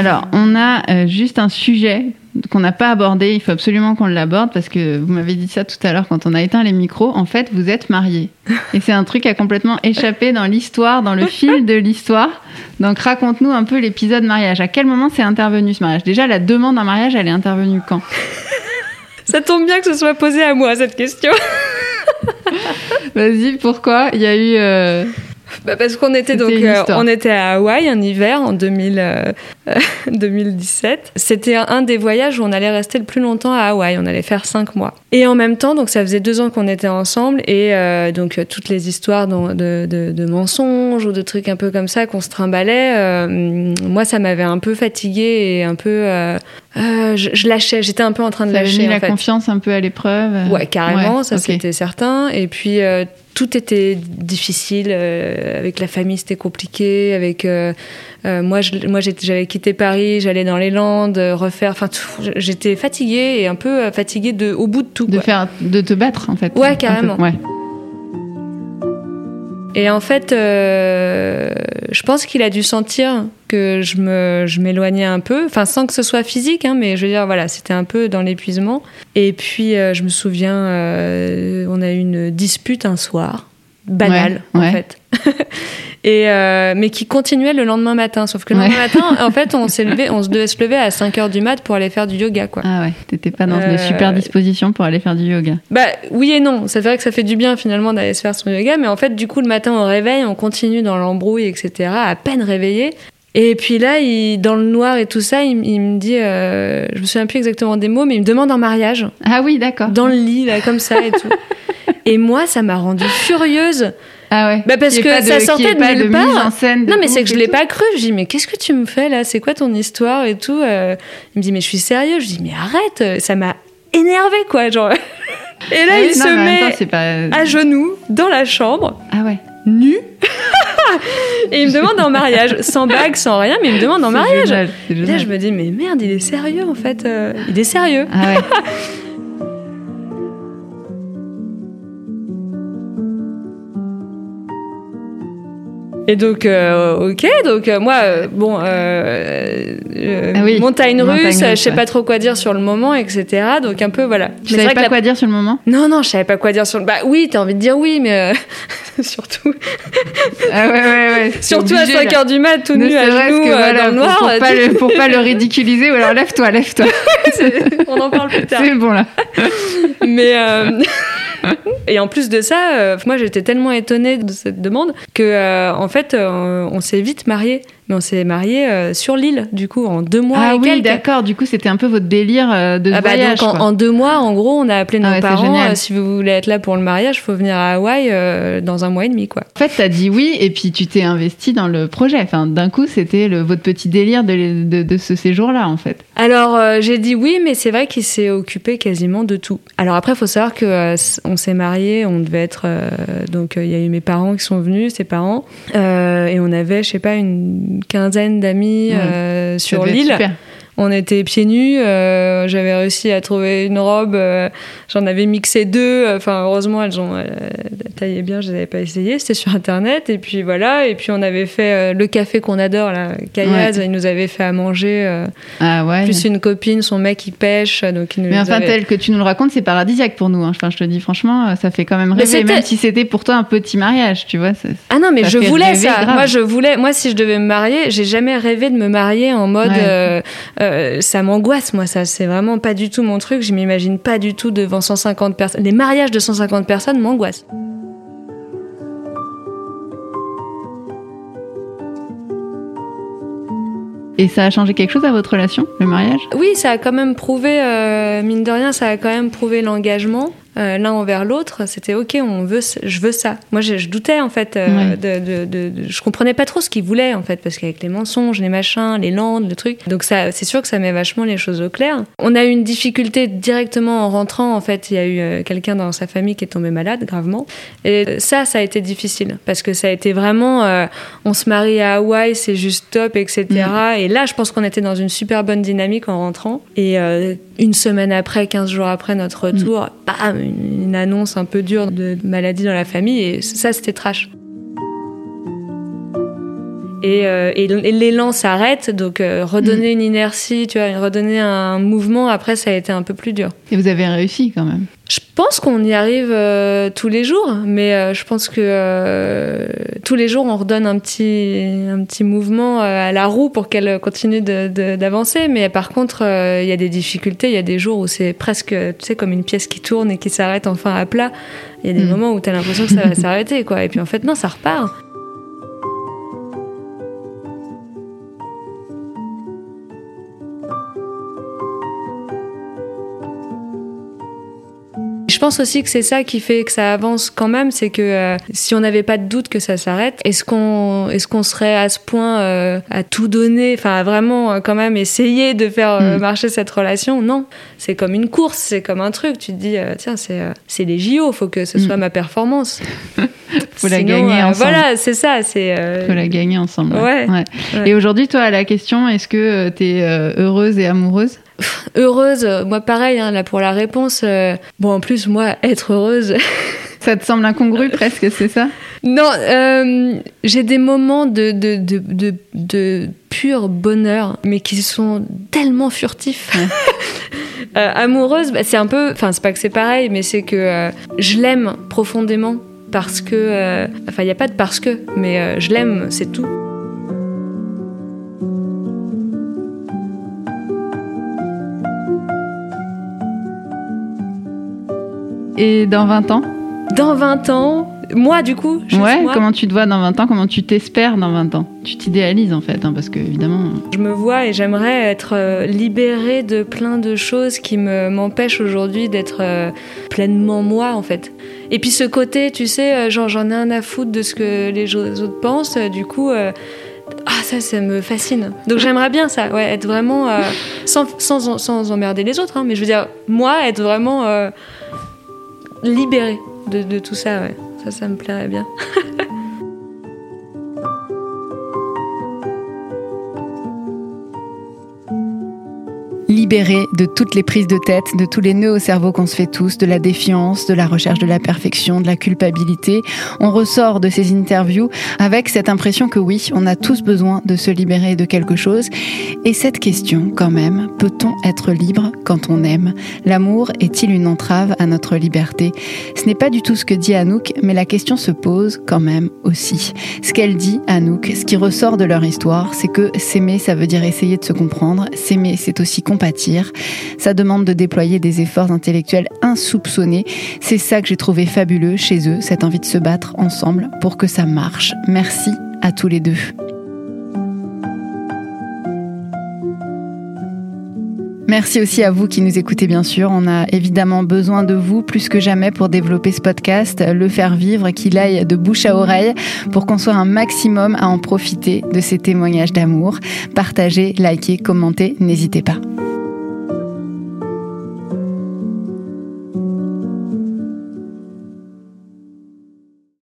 Speaker 1: Alors, on a euh, juste un sujet qu'on n'a pas abordé. Il faut absolument qu'on l'aborde parce que vous m'avez dit ça tout à l'heure quand on a éteint les micros. En fait, vous êtes mariés. Et c'est un truc qui a complètement échappé dans l'histoire, dans le fil de l'histoire. Donc, raconte-nous un peu l'épisode mariage. À quel moment c'est intervenu ce mariage? Déjà, la demande en mariage, elle est intervenue quand?
Speaker 5: Ça tombe bien que ce soit posé à moi, cette question.
Speaker 1: Vas-y, pourquoi? Il y a eu... Euh,
Speaker 5: bah parce qu'on était donc euh, on était à Hawaï un hiver en 2000, 2017. Euh, C'était un, des voyages où on allait rester le plus longtemps à Hawaï. On allait faire cinq mois. Et en même temps, donc ça faisait deux ans qu'on était ensemble et euh, donc toutes les histoires de, de, de, mensonges ou de trucs un peu comme ça qu'on se trimballait. moi, ça m'avait un peu fatiguée et un peu je, lâchais. J'étais un peu en train de lâcher.
Speaker 1: Mis la
Speaker 5: fait.
Speaker 1: confiance un peu à l'épreuve.
Speaker 5: Ouais, carrément. ça c'était certain. Et puis tout était difficile. Euh, avec la famille, c'était compliqué. Avec euh, euh, moi, moi, j'avais quitté Paris, j'allais dans les Landes, refaire. Enfin, j'étais fatiguée et un peu fatiguée de, au bout de tout.
Speaker 1: De faire, de te battre, en fait.
Speaker 5: Ouais, carrément. Ouais. Et en fait, euh, je pense qu'il a dû sentir que je me, je m'éloignais un peu, enfin sans que ce soit physique, hein, mais je veux dire voilà, c'était un peu dans l'épuisement. Et puis euh, je me souviens, euh, on a eu une dispute un soir, banale en fait. et euh, mais qui continuait le lendemain matin. Sauf que le lendemain matin, en fait, on s'est levé, on se devait se lever à 5 heures du mat pour aller faire du yoga, quoi.
Speaker 1: Ah ouais, t'étais pas dans une euh, super disposition pour aller faire du yoga.
Speaker 5: Bah oui et non. C'est vrai que ça fait du bien finalement d'aller se faire son yoga, mais en fait, du coup, le matin au réveil, on continue dans l'embrouille, etc. À peine réveillé. Et puis là, il, dans le noir et tout ça, il, me dit, euh, je me souviens plus exactement des mots, mais il me demande en mariage.
Speaker 1: Ah oui, d'accord.
Speaker 5: Dans le lit, là, comme ça et tout. et moi, ça m'a rendue furieuse.
Speaker 1: Ah ouais.
Speaker 5: Bah parce que ça sortait de nulle part. non mais c'est que je l'ai pas cru. Je dis mais qu'est-ce que tu me fais là? C'est quoi ton histoire et tout euh? Il me dit mais je suis sérieux. Je dis mais arrête. Ça m'a énervé, quoi. Genre. Et là,
Speaker 1: Ah
Speaker 5: il
Speaker 1: non,
Speaker 5: se
Speaker 1: en
Speaker 5: met
Speaker 1: temps, c'est pas...
Speaker 5: à genoux dans la chambre,
Speaker 1: Ah ouais.
Speaker 5: nu. et il me demande en mariage, sans bague, sans rien, mais il me demande en mariage.
Speaker 1: génial,
Speaker 5: Et là, je me dis, mais merde, il est sérieux en fait. euh, il est sérieux.
Speaker 1: Ah ouais.
Speaker 5: Et donc, euh, ok, donc euh, moi, euh, bon,
Speaker 1: Ah oui,
Speaker 5: montagne
Speaker 1: montagne
Speaker 5: russe, je sais
Speaker 1: ouais.
Speaker 5: pas trop quoi dire sur le moment, etc. Donc un peu, voilà.
Speaker 1: Tu savais pas
Speaker 5: la-
Speaker 1: quoi dire sur le moment?
Speaker 5: Non, non, je savais pas quoi dire sur le. Bah oui, t'as envie de dire oui, mais surtout,
Speaker 1: Ah ouais, ouais, ouais.
Speaker 5: surtout à
Speaker 1: obligé,
Speaker 5: 5
Speaker 1: là.
Speaker 5: heures du mat, tout nu à genoux
Speaker 1: que, voilà,
Speaker 5: dans le
Speaker 1: pour-
Speaker 5: noir.
Speaker 1: Pour,
Speaker 5: euh,
Speaker 1: pas le, pour pas le ridiculiser, ou alors lève-toi, lève-toi.
Speaker 5: On en parle plus tard.
Speaker 1: C'est bon là.
Speaker 5: Mais et en plus de ça, euh, moi j'étais tellement étonnée de cette demande que euh, en fait euh, on s'est vite mariés. Mais on s'est mariés euh, sur l'île, du coup, en deux mois
Speaker 1: ah
Speaker 5: et
Speaker 1: oui, d'accord. Du coup, c'était un peu votre délire euh, de
Speaker 5: Ah bah
Speaker 1: voyage.
Speaker 5: donc en, deux mois, en gros, on a appelé nos
Speaker 1: Ah ouais, c'est
Speaker 5: parents. euh, si vous voulez être là pour le mariage, faut venir à Hawaï dans un mois et demi, quoi.
Speaker 1: En fait, t'as dit oui, et puis tu t'es investi dans le projet. Enfin, d'un coup, c'était votre petit délire de, de, de ce séjour-là, en fait.
Speaker 5: Alors j'ai dit oui, mais c'est vrai qu'il s'est occupé quasiment de tout. Alors après, il faut savoir que on s'est mariés, on devait être donc il y a eu mes parents qui sont venus, ses parents, et on avait je sais pas une quinzaine d'amis euh, sur l'île. On était pieds nus. euh, J'avais réussi à trouver une robe. euh, J'en avais mixé deux. Enfin, heureusement, elles ont euh, taillé bien. Je les avais pas essayées. C'était sur internet. Et puis voilà. Et puis on avait fait le café qu'on adore, là. Kayaz, il nous avait fait à manger.
Speaker 1: Ah ouais.
Speaker 5: plus une copine, son mec, il pêche. Donc il nous
Speaker 1: Mais enfin,
Speaker 5: avait-
Speaker 1: tel que tu nous le racontes, c'est paradisiaque pour nous. hein. Enfin, je te dis franchement, ça fait quand même rêver, même si c'était pour toi un petit mariage, tu vois. c'est-
Speaker 5: Ah non, mais
Speaker 1: Ça
Speaker 5: je voulais ça.
Speaker 1: grave.
Speaker 5: Moi, je voulais. Moi, si je devais me marier, j'ai jamais rêvé de me marier en mode.
Speaker 1: Ouais.
Speaker 5: euh, euh, ça m'angoisse, moi. Ça, c'est vraiment pas du tout mon truc. Je m'imagine pas du tout devant 150 personnes. Les mariages de 150 personnes m'angoissent.
Speaker 1: Et ça a changé quelque chose à votre relation, le mariage?
Speaker 5: Oui, ça a quand même prouvé, euh, mine de rien, ça a quand même prouvé l'engagement euh, l'un envers l'autre. C'était ok, on veut, je veux ça. Moi, je, je doutais en fait, euh,
Speaker 1: Ouais.
Speaker 5: de, de, de- de- je comprenais pas trop ce qu'ils voulaient en fait, parce qu'avec les mensonges, les machins, les landes, le truc. Donc ça, c'est sûr que ça met vachement les choses au clair. On a eu une difficulté directement en rentrant. En fait, il y a eu euh, quelqu'un dans sa famille qui est tombé malade gravement, et ça, ça a été difficile parce que ça a été vraiment, on se marie à Hawaï, c'est juste top, etc. Et là, je pense qu'on était dans une super bonne dynamique en rentrant. Et une semaine après, 15 jours après notre retour, bam, une, une annonce un peu dure de maladie dans la famille. Et ça, c'était trash. Et, euh, et l'élan s'arrête, donc euh, redonner une inertie, tu vois, redonner un mouvement, après, ça a été un peu plus dur.
Speaker 1: Et vous avez réussi quand même.
Speaker 5: Je pense qu'on y arrive euh, tous les jours, mais euh, je pense que euh, tous les jours on redonne un petit, un petit mouvement à la roue pour qu'elle continue d'avancer. Mais par contre, il y a des difficultés. Il y a des jours où c'est presque, tu sais, comme une pièce qui tourne et qui s'arrête enfin à plat. Il y a des
Speaker 1: Mm.
Speaker 5: moments où tu as l'impression que ça va s'arrêter, quoi. Et puis en fait, non, ça repart. Pense aussi que c'est ça qui fait que ça avance quand même, c'est que euh, si on n'avait pas de doute que ça s'arrête, est-ce qu'on est-ce qu'on serait à ce point euh, à tout donner, enfin à vraiment euh, quand même essayer de faire euh,
Speaker 1: Mm.
Speaker 5: marcher cette relation? Non, c'est comme une course, c'est comme un truc. Tu te dis tiens c'est c'est les JO, faut que ce
Speaker 1: Mm.
Speaker 5: soit ma performance.
Speaker 1: Faut la gagner ensemble.
Speaker 5: Voilà, c'est ça, c'est.
Speaker 1: Faut la gagner ensemble.
Speaker 5: Ouais. Ouais.
Speaker 1: Et aujourd'hui, toi, à la question, est-ce que tu es heureuse et amoureuse?
Speaker 5: Heureuse, euh, moi pareil, hein, là pour la réponse. euh, bon, en plus, moi, être heureuse,
Speaker 1: Ça te semble incongru presque, c'est ça?
Speaker 5: Non, euh, j'ai des moments de, de, de, de, pur bonheur, mais qui sont tellement furtifs. Euh, amoureuse, bah, c'est un peu. Enfin, c'est pas que c'est pareil, mais c'est que je l'aime profondément parce que. Enfin, il n'y a pas de parce que, mais je l'aime, c'est tout.
Speaker 1: Et dans 20 ans
Speaker 5: Dans 20 ans, moi du coup,
Speaker 1: Ouais,
Speaker 5: moi,
Speaker 1: comment tu te vois dans 20 ans? Comment tu t'espères dans 20 ans? Tu t'idéalises en fait, hein, parce que évidemment.
Speaker 5: Je me vois et j'aimerais être euh, libérée de plein de choses qui me m'empêchent aujourd'hui d'être euh, pleinement moi en fait. Et puis ce côté, tu sais, euh, genre j'en ai un à foutre de ce que les autres pensent. euh, Du coup, euh, ah ça ça me fascine donc j'aimerais bien ça ouais être vraiment euh, sans, sans, sans, emmerder les autres hein, mais je veux dire moi être vraiment euh, libérée de, de, tout ça ouais. Ça ça me plairait bien
Speaker 1: libéré de toutes les prises de tête, de tous les nœuds au cerveau qu'on se fait tous, de la défiance, de la recherche de la perfection, de la culpabilité. On ressort de ces interviews avec cette impression que oui, on a tous besoin de se libérer de quelque chose. Et cette question, quand même, peut-on être libre quand on aime? L'amour est-il une entrave à notre liberté? Ce n'est pas du tout ce que dit Anouk, mais la question se pose quand même aussi. Ce qu'elle dit, Anouk, ce qui ressort de leur histoire, c'est que s'aimer, ça veut dire essayer de se comprendre. S'aimer, c'est aussi ça demande de déployer des efforts intellectuels insoupçonnés. C'est ça que j'ai trouvé fabuleux chez eux, cette envie de se battre ensemble pour que ça marche. Merci à tous les deux. Merci aussi à vous qui nous écoutez bien sûr. On a évidemment besoin de vous plus que jamais pour développer ce podcast, le faire vivre, qu'il aille de bouche à oreille pour qu'on soit un maximum à en profiter de ces témoignages d'amour. Partagez, likez, commentez, n'hésitez pas.